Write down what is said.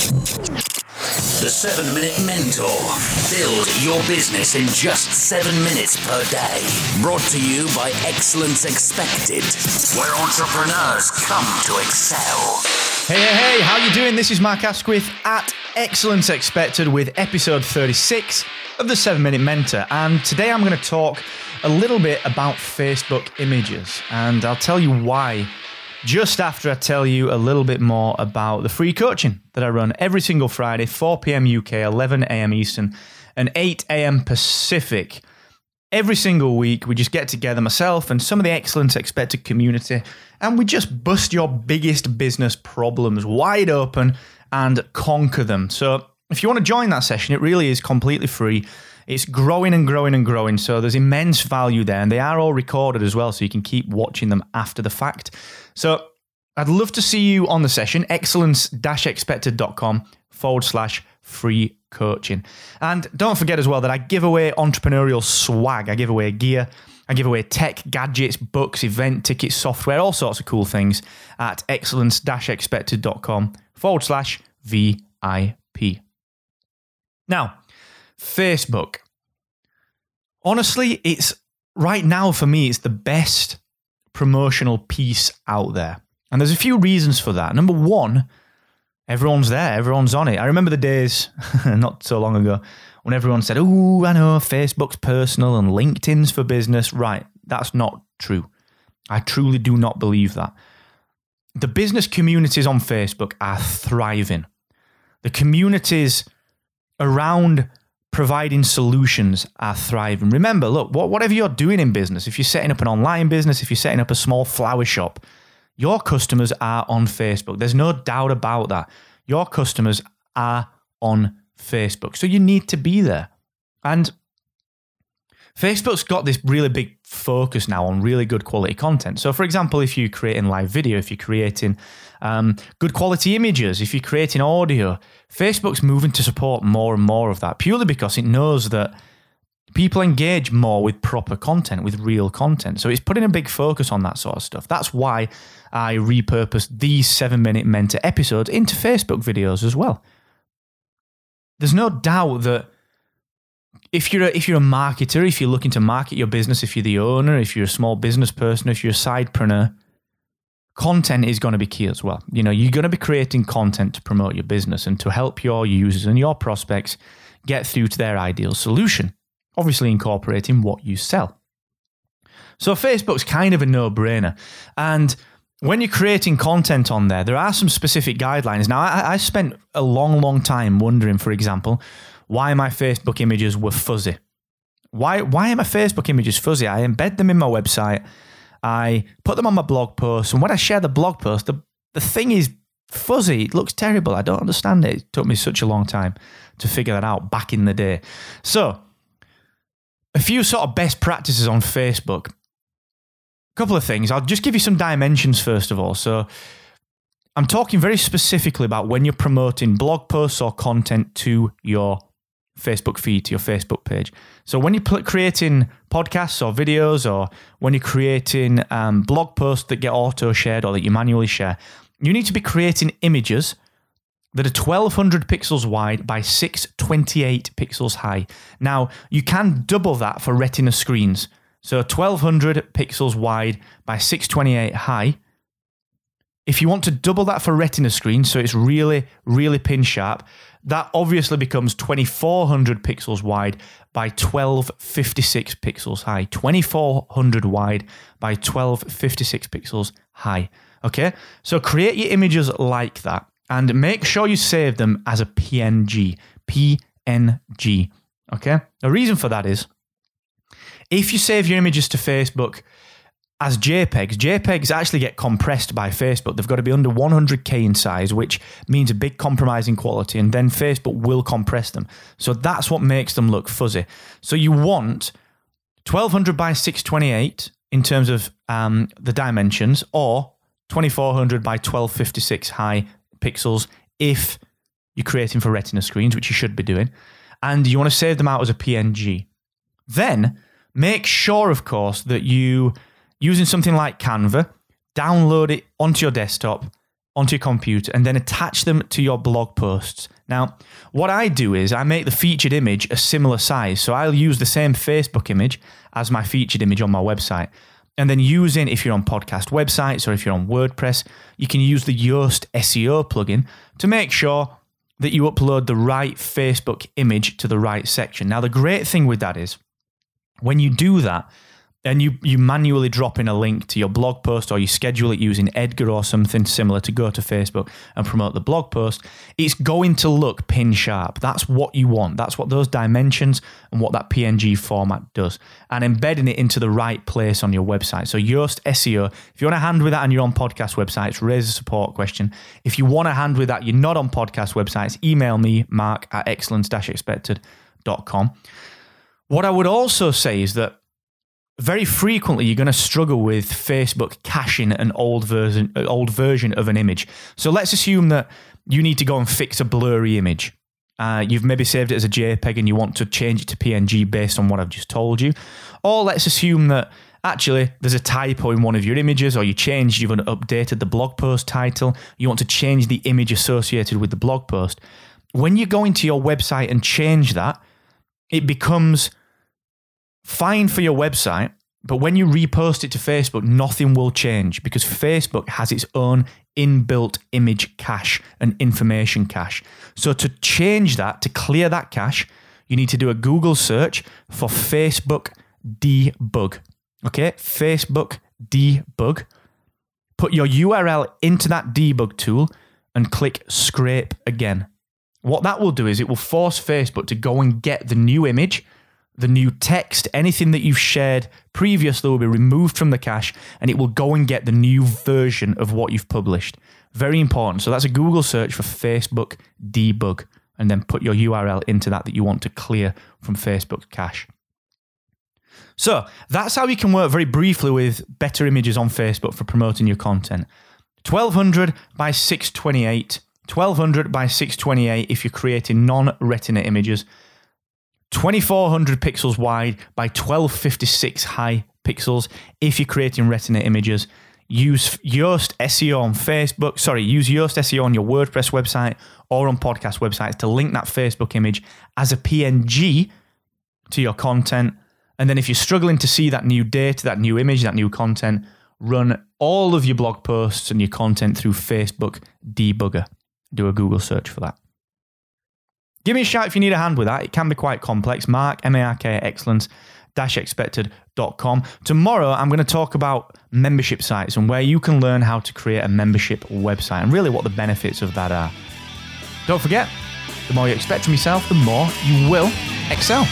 The 7 Minute Mentor. Build your business in just 7 minutes per day. Brought to you by Excellence Expected, where entrepreneurs come to excel. Hey, hey, hey, how you doing? This is Mark Asquith at Excellence Expected with episode 36 of the 7 Minute Mentor. And today I'm going to talk a little bit about Facebook images. And I'll tell you why just after I tell you a little bit more about the free coaching that I run every single Friday, 4 p.m. UK, 11 a.m. Eastern, and 8 a.m. Pacific. Every single week, we just get together, myself and some of the Excellence Expected community, and we just bust your biggest business problems wide open and conquer them. So, if you want to join that session, it really is completely free. It's growing and growing and growing. So there's immense value there. And they are all recorded as well. So you can keep watching them after the fact. So I'd love to see you on the session, excellence expected.com forward slash free coaching. And don't forget as well that I give away entrepreneurial swag. I give away gear. I give away tech, gadgets, books, event tickets, software, all sorts of cool things at excellence expected.com forward slash VIP. Now, Facebook. Honestly, it's right now for me, it's the best promotional piece out there. And there's a few reasons for that. Number one, everyone's there, everyone's on it. I remember the days not so long ago when everyone said, Oh, I know Facebook's personal and LinkedIn's for business. Right, that's not true. I truly do not believe that. The business communities on Facebook are thriving. The communities around providing solutions are thriving. Remember, look, whatever you're doing in business, if you're setting up an online business, if you're setting up a small flower shop, your customers are on Facebook. There's no doubt about that. Your customers are on Facebook. So you need to be there. And Facebook's got this really big focus now on really good quality content. So, for example, if you're creating live video, if you're creating um, good quality images, if you're creating audio, Facebook's moving to support more and more of that purely because it knows that people engage more with proper content, with real content. So, it's putting a big focus on that sort of stuff. That's why I repurposed these seven minute mentor episodes into Facebook videos as well. There's no doubt that if you're a, if you're a marketer, if you're looking to market your business, if you're the owner, if you're a small business person, if you're a sidepreneur, content is going to be key as well. You know, you're going to be creating content to promote your business and to help your users and your prospects get through to their ideal solution. Obviously, incorporating what you sell. So Facebook's kind of a no-brainer, and when you're creating content on there, there are some specific guidelines. Now, I, I spent a long, long time wondering, for example, why my Facebook images were fuzzy. Why, why are my Facebook images fuzzy? I embed them in my website. I put them on my blog post. And when I share the blog post, the, the thing is fuzzy. It looks terrible. I don't understand it. It took me such a long time to figure that out back in the day. So, a few sort of best practices on Facebook. A couple of things. I'll just give you some dimensions first of all. So, I'm talking very specifically about when you're promoting blog posts or content to your Facebook feed, to your Facebook page. So when you're creating podcasts or videos, or when you're creating um, blog posts that get auto shared or that you manually share, you need to be creating images that are 1200 pixels wide by 628 pixels high. Now, you can double that for retina screens. So 1200 pixels wide by 628 high. If you want to double that for retina screens, so it's really, really pin sharp, that obviously becomes 2400 pixels wide by 1256 pixels high. 2400 wide by 1256 pixels high. Okay? So create your images like that and make sure you save them as a PNG. PNG. Okay? The reason for that is if you save your images to Facebook, as JPEGs, JPEGs actually get compressed by Facebook. They've got to be under 100k in size, which means a big compromise in quality, and then Facebook will compress them. So that's what makes them look fuzzy. So you want 1200 by 628 in terms of um, the dimensions, or 2400 by 1256 high pixels if you're creating for Retina screens, which you should be doing, and you want to save them out as a PNG. Then make sure, of course, that you using something like Canva, download it onto your desktop, onto your computer and then attach them to your blog posts. Now, what I do is I make the featured image a similar size. So I'll use the same Facebook image as my featured image on my website. And then using, if you're on podcast websites or if you're on WordPress, you can use the Yoast SEO plugin to make sure that you upload the right Facebook image to the right section. Now, the great thing with that is when you do that, and you you manually drop in a link to your blog post or you schedule it using Edgar or something similar to go to Facebook and promote the blog post, it's going to look pin sharp. That's what you want. That's what those dimensions and what that PNG format does. And embedding it into the right place on your website. So Yoast SEO, if you want a hand with that and you're on podcast websites, raise a support question. If you want a hand with that, you're not on podcast websites, email me, mark at excellence-expected.com. What I would also say is that very frequently you're going to struggle with Facebook caching an old version old version of an image. So let's assume that you need to go and fix a blurry image. Uh, you've maybe saved it as a JPEG and you want to change it to PNG based on what I've just told you. Or let's assume that actually there's a typo in one of your images or you changed, you've updated the blog post title, you want to change the image associated with the blog post. When you go into your website and change that, it becomes fine for your website, but when you repost it to Facebook, nothing will change because Facebook has its own inbuilt image cache and information cache. So to change that, to clear that cache, you need to do a Google search for Facebook debug. Okay, Facebook debug. Put your URL into that debug tool and click scrape again. What that will do is it will force Facebook to go and get the new image the new text, anything that you've shared previously will be removed from the cache and it will go and get the new version of what you've published. Very important. So that's a Google search for Facebook debug and then put your URL into that that you want to clear from Facebook cache. So that's how you can work very briefly with better images on Facebook for promoting your content. 1200 by 628, 1200 by 628 if you're creating non retina images 2400 pixels wide by 1256 high pixels if you're creating retina images. Use Yoast SEO on Facebook. Sorry, use Yoast SEO on your WordPress website or on podcast websites to link that Facebook image as a PNG to your content. And then if you're struggling to see that new data, that new image, that new content, run all of your blog posts and your content through Facebook Debugger. Do a Google search for that. Give me a shout if you need a hand with that. It can be quite complex. Mark, M A R K, excellence expected.com. Tomorrow, I'm going to talk about membership sites and where you can learn how to create a membership website and really what the benefits of that are. Don't forget, the more you expect from yourself, the more you will excel.